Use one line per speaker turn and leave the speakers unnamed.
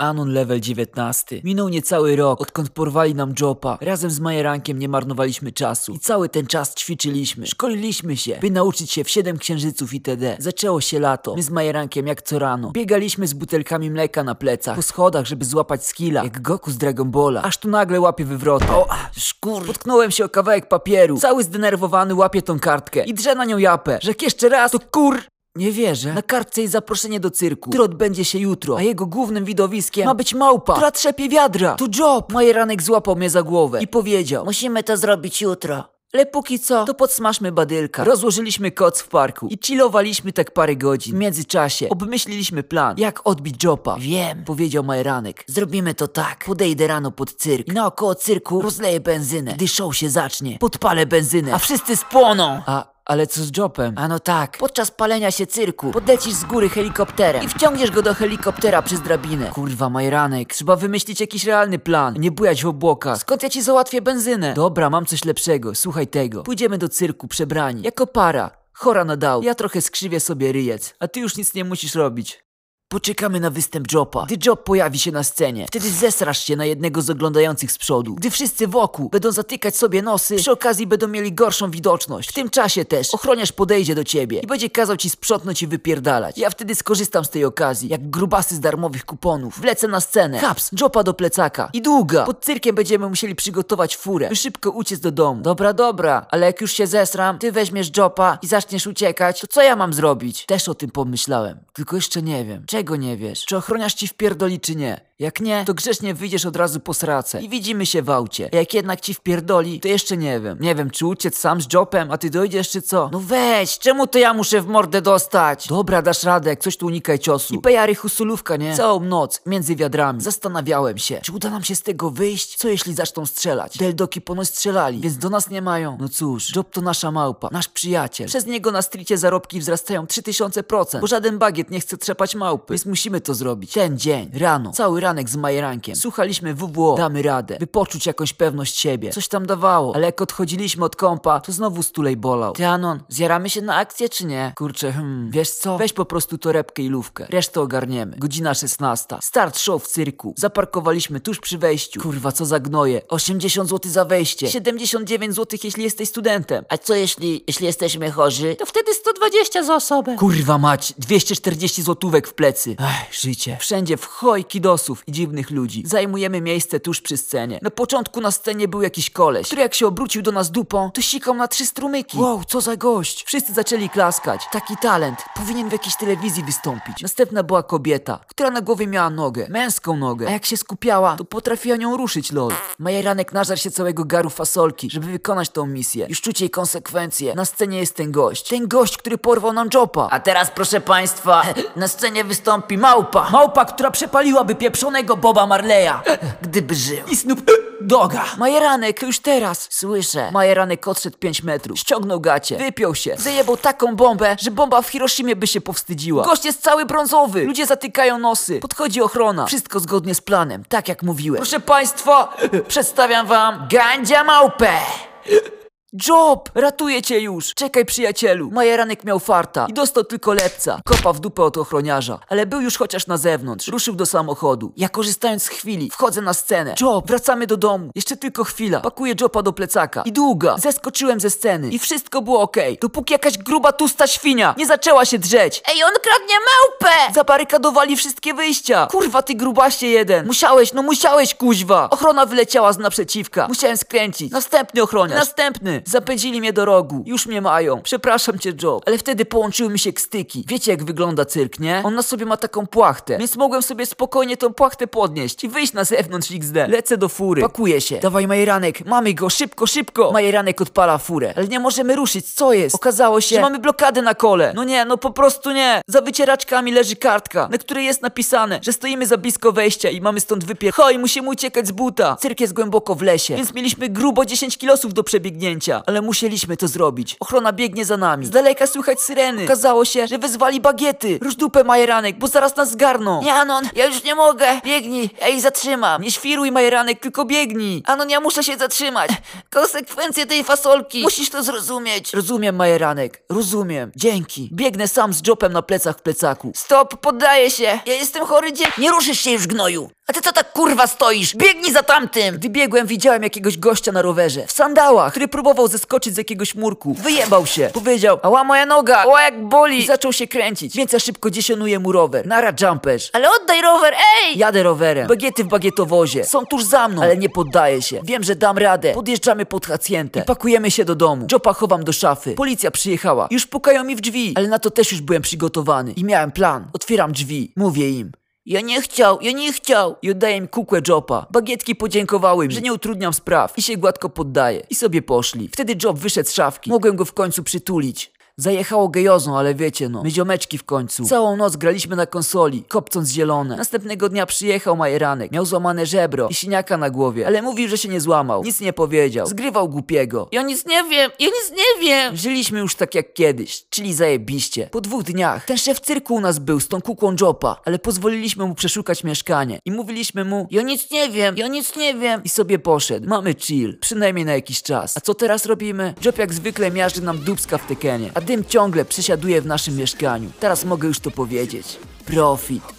Anon level 19. Minął niecały rok, odkąd porwali nam Jopa. Razem z Majerankiem nie marnowaliśmy czasu. I cały ten czas ćwiczyliśmy. Szkoliliśmy się, by nauczyć się w 7 księżyców itd. Zaczęło się lato. My z Majerankiem jak co rano. Biegaliśmy z butelkami mleka na plecach. Po schodach, żeby złapać skilla. Jak Goku z Dragon Balla. Aż tu nagle łapie wywrotę. O, szkur. Potknąłem się o kawałek papieru. Cały zdenerwowany łapie tą kartkę. I drze na nią japę. Jak jeszcze raz, to kur... Nie wierzę. Na kartce jest zaproszenie do cyrku, który odbędzie się jutro, a jego głównym widowiskiem ma być małpa, która trzepie wiadra. To job! Majeranek złapał mnie za głowę i powiedział, musimy to zrobić jutro. Ale póki co, to podsmażmy badylka. Rozłożyliśmy koc w parku i chillowaliśmy tak parę godzin. W międzyczasie obmyśliliśmy plan, jak odbić Jopa. Wiem, powiedział Majeranek. Zrobimy to tak. Podejdę rano pod cyrk i naokoło cyrku rozleję benzynę. Gdy show się zacznie, podpalę benzynę, a wszyscy spłoną. A, ale co z Jopem? A no tak, podczas palenia się cyrku podlecisz z góry helikopterem i wciągniesz go do helikoptera przez drabinę. Kurwa, Majeranek, trzeba wymyślić jakiś realny plan, nie bujać w obłokach. Skąd ja ci załatwię benzynę? Dobra, mam coś lepszego, słuchaj tego. Pójdziemy do cyrku przebrani, jako para. Chora na dał. Ja trochę skrzywię sobie ryjec, a ty już nic nie musisz robić. Poczekamy na występ Jopa. Gdy Job pojawi się na scenie, wtedy zesrasz się na jednego z oglądających z przodu. Gdy wszyscy wokół będą zatykać sobie nosy, przy okazji będą mieli gorszą widoczność. W tym czasie też ochroniarz podejdzie do ciebie i będzie kazał ci sprzątnąć i wypierdalać. Ja wtedy skorzystam z tej okazji, jak grubasy z darmowych kuponów. Wlecę na scenę, haps, Jopa do plecaka i długa. Pod cyrkiem będziemy musieli przygotować furę, by szybko uciec do domu. Dobra, dobra, ale jak już się zesram, ty weźmiesz Jopa i zaczniesz uciekać, to co ja mam zrobić? Też o tym pomyślałem, tylko jeszcze nie wiem. Czego nie wiesz? Czy ochroniarz ci wpierdoli, czy nie? Jak nie, to grzecznie wyjdziesz od razu po srace i widzimy się w aucie. A jak jednak ci wpierdoli, to jeszcze nie wiem. Nie wiem, czy uciec sam z Jopem, a ty dojdziesz, czy co? No weź, czemu to ja muszę w mordę dostać? Dobra, dasz radę, coś tu unikaj ciosu. I pejary husulówka, nie? Całą noc, między wiadrami. Zastanawiałem się, czy uda nam się z tego wyjść? Co jeśli zaczną strzelać? Deldoki ponoć strzelali, więc do nas nie mają. No cóż, Job to nasza małpa, nasz przyjaciel. Przez niego na stricie zarobki wzrastają 3000%, bo żaden bagiet nie chce trzepać małpy, więc musimy to zrobić. Ten dzień, rano, cały ranek z Majerankiem. Słuchaliśmy WWO, damy radę, by poczuć jakąś pewność siebie. Coś tam dawało, ale jak odchodziliśmy od kąpa, to znowu stulej bolał. Ty Anon, zjaramy się na akcję czy nie? Kurczę, hmm, wiesz co? Weź po prostu torebkę i lówkę. Resztę ogarniemy. Godzina 16. Start show w cyrku. Zaparkowaliśmy tuż przy wejściu. Kurwa, co za gnoje. 80 zł za wejście. 79 zł, jeśli jesteś studentem.
A co jeśli, jeśli jesteśmy chorzy? To wtedy 120 za osobę.
Kurwa mać, 240 złotówek w plecy. Ech, życie. Wszędzie w kidosów i dziwnych ludzi. Zajmujemy miejsce tuż przy scenie. Na początku na scenie był jakiś koleś, który jak się obrócił do nas dupą, to sikał na trzy strumyki. Wow, co za gość. Wszyscy zaczęli klaskać. Taki talent. Powinien w jakiejś telewizji wystąpić. Następna była kobieta, która na głowie miała nogę. Męską nogę. A jak się skupiała, to potrafiła nią ruszyć lol. Majeranek nażar się całego garu fasolki, żeby wykonać tą misję. Już czuć jej konsekwencje. Na scenie jest ten gość. Ten gość, który porwał nam Jopa.
A teraz proszę państwa, na scenie wystąpi małpa.
Małpa, która przepaliłaby pieprzonego Boba Marleya.
Gdyby żył.
I Snoop Doga. Majeranek, już teraz.
Słyszę.
Majeranek odszedł 5 metrów, ściągnął gacie, wypiął się, zajebał taką bombę, że bomba w Hiroshimie by się powstydziła. Gość jest cały brązowy, ludzie zatykają nosy, podchodzi ochrona. Wszystko zgodnie z planem, tak jak mówiłem. Proszę państwa, przedstawiam wam
Gandzia małpę.
Job! Ratuję cię już! Czekaj, przyjacielu! Majeranek miał farta i dostał tylko lepca. Kopa w dupę od ochroniarza, ale był już chociaż na zewnątrz. Ruszył do samochodu. Ja korzystając z chwili, wchodzę na scenę. Job, wracamy do domu. Jeszcze tylko chwila. Pakuję Jopa do plecaka. I długa. Zeskoczyłem ze sceny. I wszystko było okej. Dopóki jakaś gruba, tusta świnia nie zaczęła się drzeć.
Ej, on kradnie małpę!
Zabarykadowali wszystkie wyjścia. Kurwa, ty grubasie jeden. Musiałeś, no musiałeś, kuźwa. Ochrona wyleciała z naprzeciwka. Musiałem skręcić. Następny ochroniarz. Następny. Zapędzili mnie do rogu. Już mnie mają. Przepraszam cię, Joe. Ale wtedy połączyły mi się kstyki. Wiecie, jak wygląda cyrk, nie? On na sobie ma taką płachtę. Więc mogłem sobie spokojnie tą płachtę podnieść i wyjść na zewnątrz XD. Lecę do fury. Pakuję się. Dawaj, Majeranek. Mamy go. Szybko, szybko. Majeranek odpala furę. Ale nie możemy ruszyć. Co jest? Okazało się, że mamy blokadę na kole. No nie, no po prostu nie. Za wycieraczkami leży kartka, na której jest napisane, że stoimy za blisko wejścia i mamy stąd wypier... Hoj, musimy uciekać z buta. Cyrk jest głęboko w lesie, więc mieliśmy grubo 10 kilosów do przebiegnięcia. Ale musieliśmy to zrobić. Ochrona biegnie za nami. Z daleka słychać syreny. Okazało się, że wezwali bagiety. Rusz dupę, Majeranek, bo zaraz nas zgarną.
Nie, Anon, ja już nie mogę. Biegnij, ja ich zatrzymam.
Nie świruj, Majeranek, tylko biegnij.
Anon, ja muszę się zatrzymać. Konsekwencje tej fasolki. Musisz to zrozumieć.
Rozumiem, Majeranek, rozumiem. Dzięki. Biegnę sam z Jopem na plecach w plecaku.
Stop, poddaję się. Ja jestem chory dzie... Nie ruszysz się już, gnoju. A ty co tak kurwa stoisz? Biegnij za tamtym.
Gdy biegłem, widziałem jakiegoś gościa na rowerze. W sandałach, który próbował zeskoczyć z jakiegoś murku. Wyjebał się. Powiedział,
Ała moja noga, ała jak
i
boli.
zaczął się kręcić. Więc ja szybko dziesionuję mu rower. Nara jumperz.
Ale oddaj rower, ej!
Jadę rowerem. Bagiety w bagietowozie. Są tuż za mną, ale nie poddaję się. Wiem, że dam radę. Podjeżdżamy pod hacjentę. I pakujemy się do domu. Jopa chowam do szafy. Policja przyjechała. Już pukają mi w drzwi. Ale na to też już byłem przygotowany. I miałem plan. Otwieram drzwi. Mówię im.
Ja nie chciał, ja nie chciał.
I oddaję im kukłę Jopa. Bagietki podziękowały mi, że nie utrudniam spraw i się gładko poddaję. I sobie poszli. Wtedy Job wyszedł z szafki. Mogłem go w końcu przytulić. Zajechało gejozą, ale wiecie no, my ziomeczki w końcu. Całą noc graliśmy na konsoli, kopcąc zielone. Następnego dnia przyjechał Majeranek, miał złamane żebro i siniaka na głowie, ale mówił, że się nie złamał. Nic nie powiedział, zgrywał głupiego.
Ja nic nie wiem, ja nic nie wiem.
Żyliśmy już tak jak kiedyś, czyli zajebiście. Po dwóch dniach ten szef cyrku u nas był z tą kukłą Jopa, ale pozwoliliśmy mu przeszukać mieszkanie i mówiliśmy mu
Ja nic nie wiem, ja nic nie wiem.
i sobie poszedł. Mamy chill, przynajmniej na jakiś czas. A co teraz robimy? Job jak zwykle miażdży nam dubska w tekenie, a dym ciągle przesiaduje w naszym mieszkaniu. Teraz mogę już to powiedzieć. Profit.